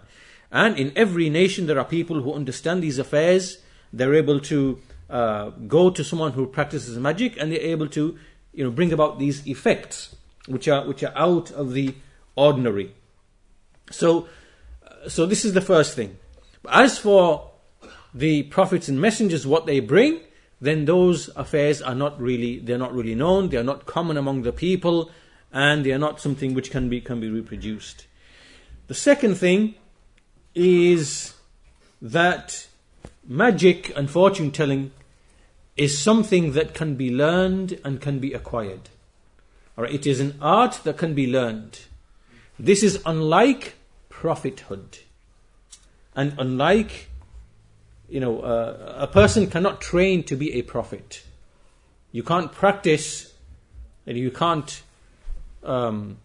And in every nation, there are people who understand these affairs. They're able to, uh, go to someone who practices magic and they're able to you know bring about these effects which are which are out of the ordinary so so this is the first thing as for the prophets and messengers what they bring then those affairs are not really they're not really known they are not common among the people and they are not something which can be can be reproduced the second thing is that magic and fortune telling is something that can be learned and can be acquired. Or it is an art that can be learned. This is unlike prophethood. And unlike, you know, uh, a person cannot train to be a prophet. You can't practice, and you can't um,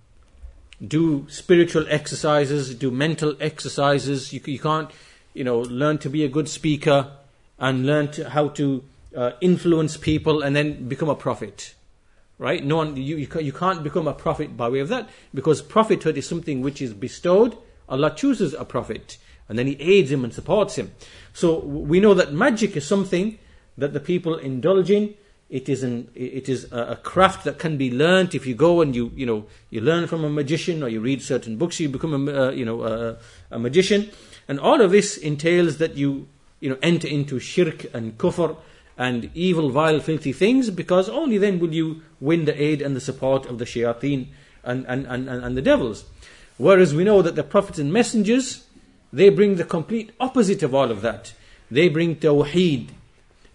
do spiritual exercises, do mental exercises. You, you can't, you know, learn to be a good speaker and learn to, how to uh, influence people and then become a prophet. Right? No one, you, you can't become a prophet by way of that because prophethood is something which is bestowed. Allah chooses a prophet and then He aids him and supports him. So we know that magic is something that the people indulge in. It is an it is a craft that can be learned if you go and you you know you learn from a magician or you read certain books you become a uh, you know a, a, magician. And all of this entails that you you know enter into shirk and kufr and evil vile filthy things because only then will you win the aid and the support of the shayateen and and, and, and the devils. Whereas we know that the prophets and messengers they bring the complete opposite of all of that they bring tawheed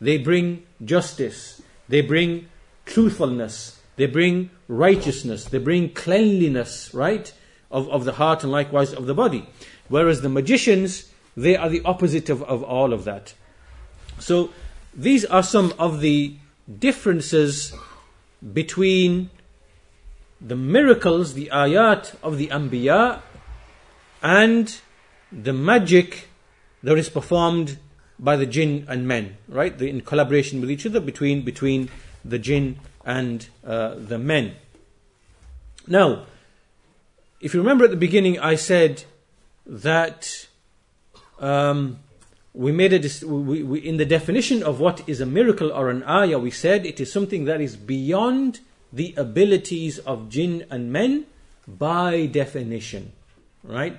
they bring justice they bring truthfulness. They bring righteousness. They bring cleanliness, right? Of, of the heart and likewise of the body. Whereas the magicians, they are the opposite of, of all of that. So these are some of the differences between the miracles, the ayat of the Anbiya, and the magic that is performed by the jinn and men, right? The, in collaboration with each other between between the jinn and uh, the men. Now, if you remember at the beginning, I said that um, we made a we, we, in the definition of what is a miracle or an ayah. We said it is something that is beyond the abilities of jinn and men by definition, right?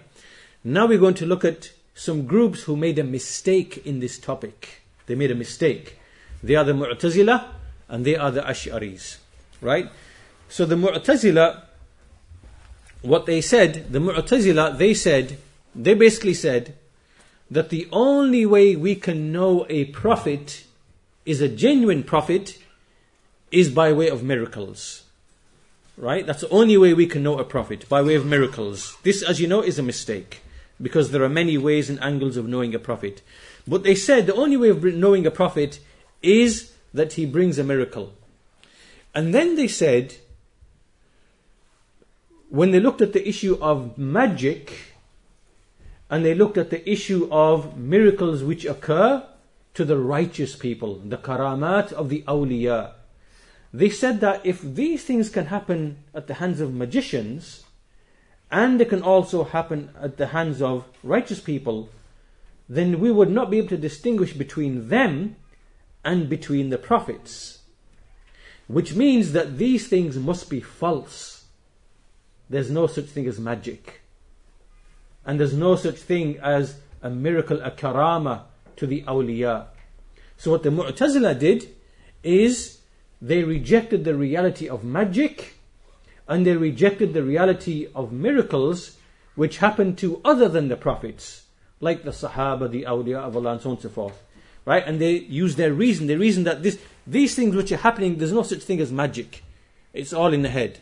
Now we're going to look at some groups who made a mistake in this topic. They made a mistake. They are the Mu'tazila and they are the Ash'aris. Right? So the Mu'tazila, what they said, the Mu'tazila, they said, they basically said that the only way we can know a prophet is a genuine prophet is by way of miracles. Right? That's the only way we can know a prophet, by way of miracles. This, as you know, is a mistake because there are many ways and angles of knowing a prophet. But they said the only way of knowing a prophet is that he brings a miracle. And then they said, when they looked at the issue of magic, and they looked at the issue of miracles which occur to the righteous people, the karamat of the awliya, they said that if these things can happen at the hands of magicians, and it can also happen at the hands of righteous people, then we would not be able to distinguish between them and between the prophets. Which means that these things must be false. There's no such thing as magic. And there's no such thing as a miracle, a karama to the awliya. So what the Mu'tazila did is they rejected the reality of magic and they rejected the reality of miracles which happened to other than the prophets, like the Sahaba, the awliya of Allah, and so on and so forth. Right? And they use their reason. They reason that this, these things which are happening, there's no such thing as magic. It's all in the head.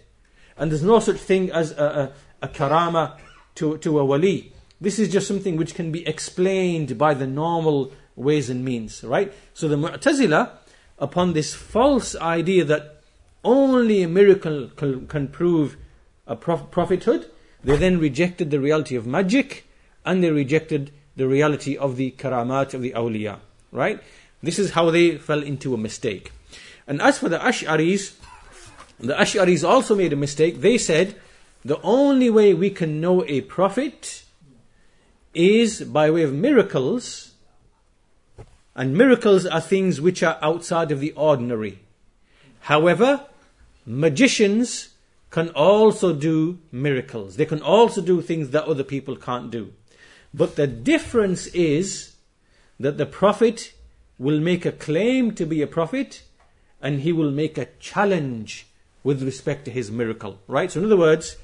And there's no such thing as a, a, a karama to, to a wali. This is just something which can be explained by the normal ways and means, right? So the Mu'tazila, upon this false idea that only a miracle can prove a prophethood. They then rejected the reality of magic and they rejected the reality of the karamat of the awliya. Right? This is how they fell into a mistake. And as for the Ash'aris, the Ash'aris also made a mistake. They said the only way we can know a prophet is by way of miracles And miracles are things which are outside of the ordinary. However, magicians can also do miracles. They can also do things that other people can't do. But the difference is that the prophet will make a claim to be a prophet and he will make a challenge with respect to his miracle. Right? So, in other words,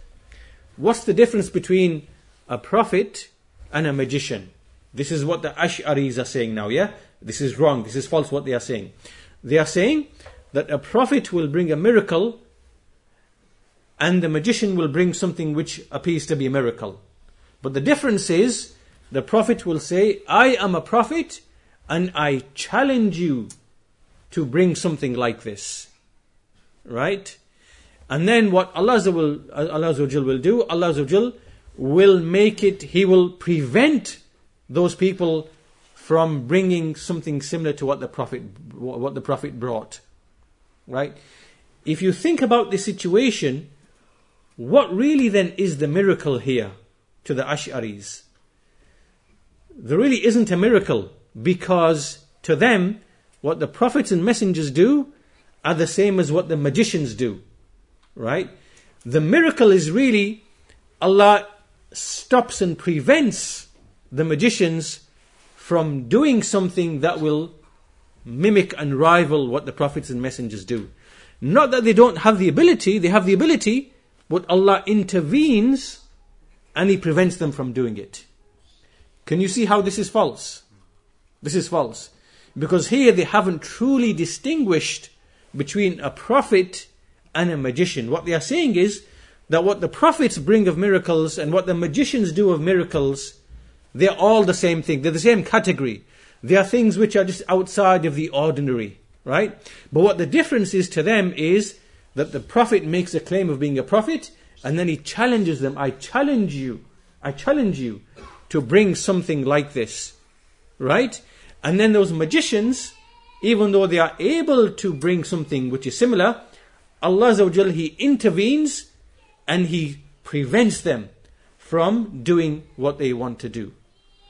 what's the difference between a prophet and a magician? This is what the Ash'aris are saying now, yeah? This is wrong, this is false what they are saying. They are saying that a prophet will bring a miracle and the magician will bring something which appears to be a miracle. But the difference is the prophet will say, I am a prophet and I challenge you to bring something like this. Right? And then what Allah will, will do, Allah will make it, He will prevent those people from bringing something similar to what the Prophet, what the Prophet brought. Right? If you think about the situation, what really then is the miracle here to the Ash'aris? There really isn't a miracle because to them, what the prophets and messengers do are the same as what the magicians do. Right? The miracle is really Allah stops and prevents the magicians from doing something that will mimic and rival what the prophets and messengers do. Not that they don't have the ability, they have the ability, but Allah intervenes and He prevents them from doing it. Can you see how this is false? This is false. Because here they haven't truly distinguished between a prophet and a magician. What they are saying is that what the prophets bring of miracles and what the magicians do of miracles, they're all the same thing. They're the same category. They are things which are just outside of the ordinary, right? But what the difference is to them is that the prophet makes a claim of being a prophet and then he challenges them. I challenge you. I challenge you to bring something like this, right? And then those magicians, even though they are able to bring something which is similar, Allah Azawajal, He intervenes and He prevents them from doing what they want to do.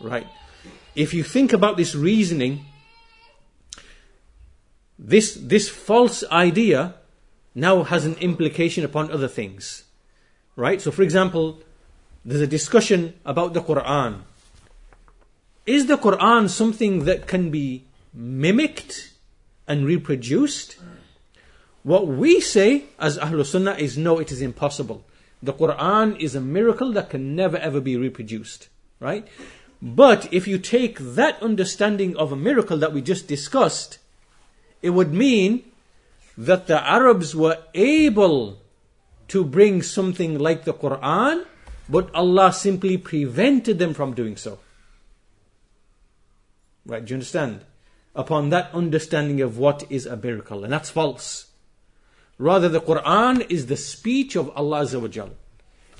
Right? If you think about this reasoning, this, this false idea now has an implication upon other things. Right? So, for example, there's a discussion about the Quran. Is the Quran something that can be mimicked and reproduced? What we say as Ahlul Sunnah is no, it is impossible. The Quran is a miracle that can never ever be reproduced. Right? But if you take that understanding of a miracle that we just discussed, it would mean that the Arabs were able to bring something like the Quran, but Allah simply prevented them from doing so. Right? Do you understand? Upon that understanding of what is a miracle, and that's false. Rather, the Quran is the speech of Allah.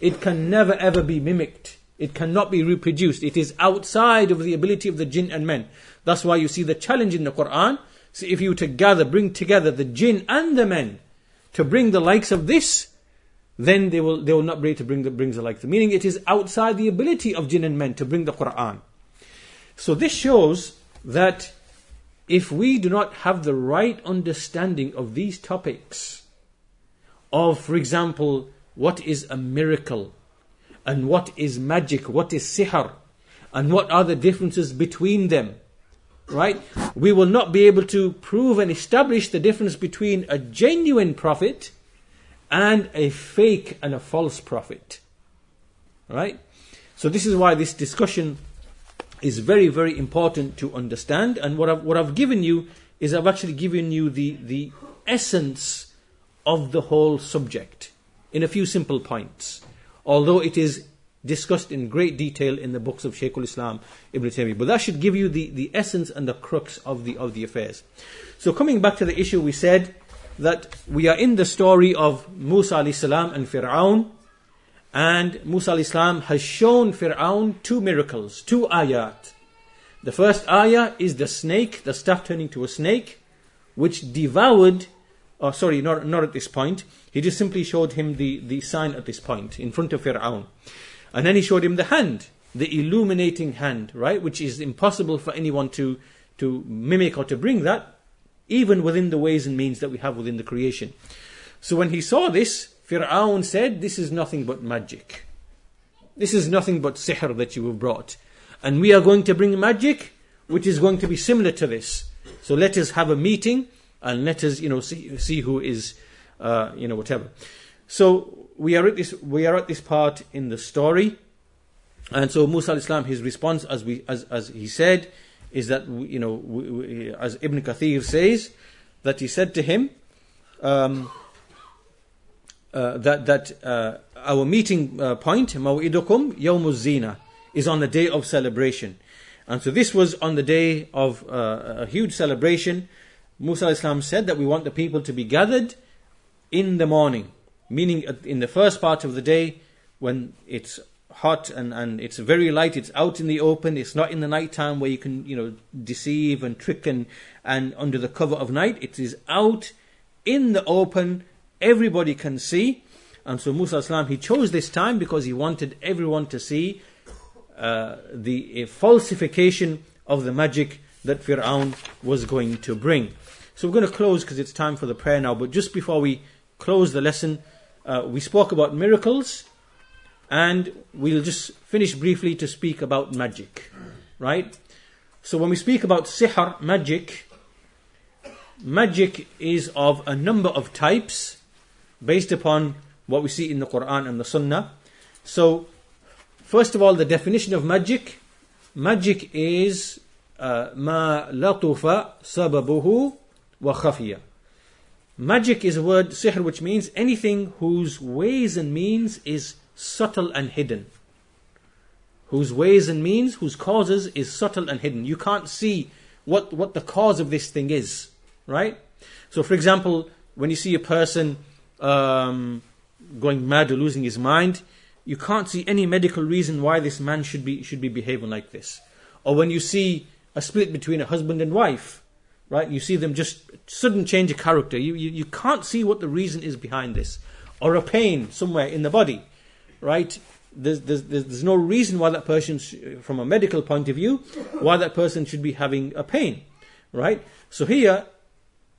It can never ever be mimicked. It cannot be reproduced. It is outside of the ability of the jinn and men. That's why you see the challenge in the Quran. So if you to gather, bring together the jinn and the men to bring the likes of this, then they will, they will not be able to bring the, brings the like. Meaning it is outside the ability of jinn and men to bring the Quran. So this shows that if we do not have the right understanding of these topics, of, for example, what is a miracle, and what is magic, what is sihr, and what are the differences between them, right? We will not be able to prove and establish the difference between a genuine prophet and a fake and a false prophet, right? So this is why this discussion is very, very important to understand. And what I've, what I've given you is I've actually given you the, the essence of the whole subject in a few simple points. Although it is discussed in great detail in the books of Shaykhul Islam Ibn Taymiyyah. But that should give you the, the essence and the crux of the, of the affairs. So coming back to the issue, we said that we are in the story of Musa salam and Fir'aun. And Musa salam has shown Fir'aun two miracles, two ayat. The first ayah is the snake, the staff turning to a snake, which devoured, oh sorry, not, not at this point. He just simply showed him the, the sign at this point, in front of Fir'aun. And then he showed him the hand, the illuminating hand, right? Which is impossible for anyone to, to mimic or to bring that, even within the ways and means that we have within the creation. So when he saw this, Fir'aun said, This is nothing but magic. This is nothing but sihr that you have brought. And we are going to bring magic which is going to be similar to this. So let us have a meeting and let us, you know, see, see who is, uh, you know, whatever. So we are at this, we are at this part in the story. And so Musa alayhis salam, his response, as we, as, as he said, is that, you know, we, we, as Ibn Kathir says, that he said to him, um, uh, that that uh, our meeting uh, point, Maw'idukum Yawmuz is on the day of celebration. And so this was on the day of uh, a huge celebration. Musa Islam said that we want the people to be gathered in the morning, meaning in the first part of the day when it's hot and, and it's very light, it's out in the open, it's not in the night time where you can, you know, deceive and trick and, and under the cover of night. It is out in the open, everybody can see. And so Musa Islam, he chose this time because he wanted everyone to see uh, the falsification of the magic that Fir'aun was going to bring. So we're going to close because it's time for the prayer now. But just before we close the lesson, uh, we spoke about miracles, and we'll just finish briefly to speak about magic, right? So when we speak about sihr, magic, magic is of a number of types based upon what we see in the Quran and the Sunnah. So, first of all, the definition of magic magic is uh, ma latufa sababuhu وخفي. Magic is a word, sihr, which means anything whose ways and means is subtle and hidden. Whose ways and means, whose causes is subtle and hidden. You can't see what, what the cause of this thing is, right? So, for example, when you see a person um, going mad or losing his mind, you can't see any medical reason why this man should be should be behaving like this. Or when you see a split between a husband and wife, right? You see them just sudden change of character. You, you, you can't see what the reason is behind this. Or a pain somewhere in the body, right? There's, there's, there's no reason why that person, from a medical point of view, why that person should be having a pain, right? So here,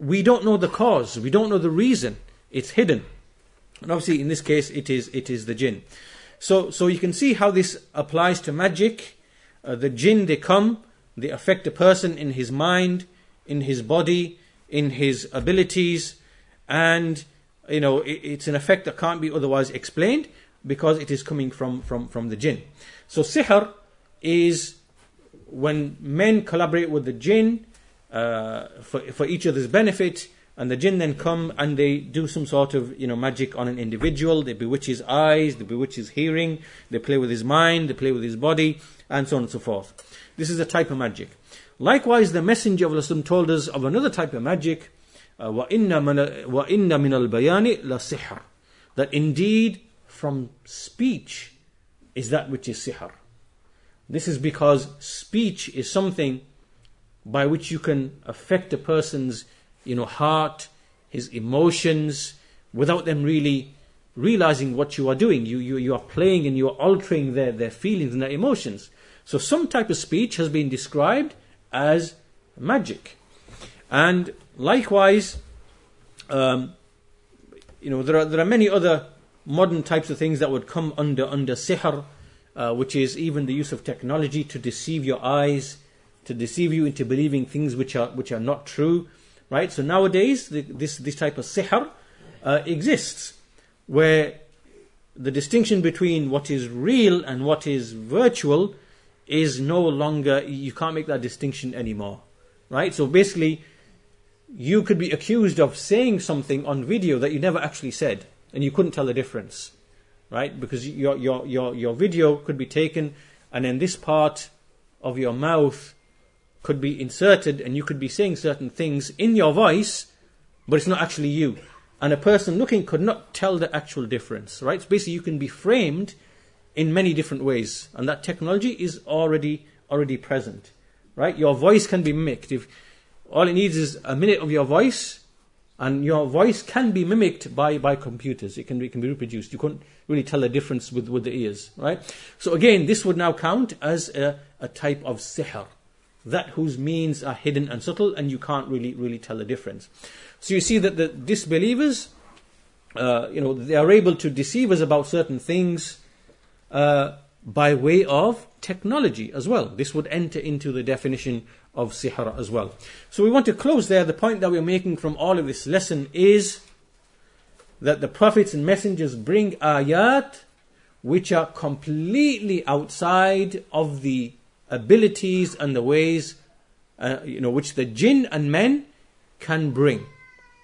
we don't know the cause, we don't know the reason. It's hidden. And obviously, in this case, it is, it is the jinn. So, so you can see how this applies to magic. Uh, the jinn, they come, they affect a person in his mind, in his body, in his abilities, and you know it, it's an effect that can't be otherwise explained because it is coming from from from the jinn. So sihr is when men collaborate with the jinn uh, for for each other's benefit and the jinn then come and they do some sort of you know magic on an individual. They bewitch his eyes they bewitch his hearing they play with his mind they play with his body and so on and so forth. This is a type of magic likewise the messenger of Allah told us of another type of magic uh, وَإِنَّ مِنَ الْبَيَانِ لَسِحْرٍ that indeed from speech is that which is sihr this is because speech is something by which you can affect a person's you know, heart, his emotions, without them really realizing what you are doing. You, you, you are playing and you are altering their, their feelings and their emotions. So some type of speech has been described as magic. And likewise, um, you know, there are, there are many other modern types of things that would come under, under sihr, uh, which is even the use of technology to deceive your eyes, to deceive you into believing things which are, which are not true. Right? So nowadays, the, this, this type of sihr uh, exists, where the distinction between what is real and what is virtual is no longer, you can't make that distinction anymore. Right? So basically, you could be accused of saying something on video that you never actually said, and you couldn't tell the difference. Right? Because your, your, your, your video could be taken, and then this part of your mouth could be inserted and you could be saying certain things in your voice, but it's not actually you. And a person looking could not tell the actual difference, right? So basically, you can be framed in many different ways, and that technology is already already present, right? Your voice can be mimicked. If all it needs is a minute of your voice, and your voice can be mimicked by, by computers. It can be, it can be reproduced. You couldn't really tell the difference with, with the ears, right? So again, this would now count as a, a type of sihr that whose means are hidden and subtle, and you can't really really tell the difference. So you see that the disbelievers, uh, you know, they are able to deceive us about certain things uh, by way of technology as well. This would enter into the definition of sihr as well. So we want to close there. The point that we're making from all of this lesson is that the prophets and messengers bring ayat which are completely outside of the abilities and the ways uh, you know which the jinn and men can bring.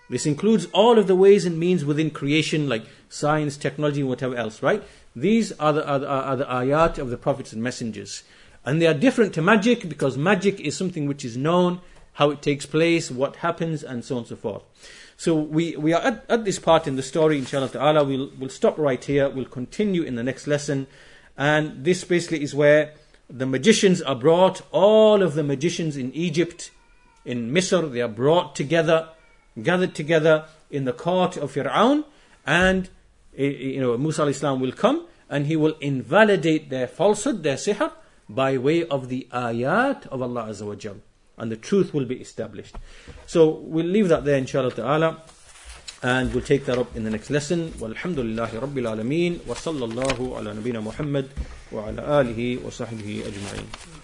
This includes all of the ways and means within creation, like science, technology, whatever else, right? These are the, are, the, are the ayat of the prophets and messengers. And they are different to magic because magic is something which is known, how it takes place, what happens, and so on and so forth. So we, we are at, at this part in the story, inshallah ta'ala. We'll, we'll stop right here. We'll continue in the next lesson. And this basically is where the magicians are brought. All of the magicians in Egypt, in Misr, they are brought together, gathered together in the court of Fir'aun. And, you know, Musa alayhis salam will come and he will invalidate their falsehood, their sihr, by way of the ayat of Allah Azza wa Jal and the truth will be established. So we'll leave that there inshallah ta'ala and we'll take that up in the next lesson. Walhamdulillahi Rabbil Alameen wa sallallahu ala nabina Muhammad wa ala alihi wa sahbihi ajma'in.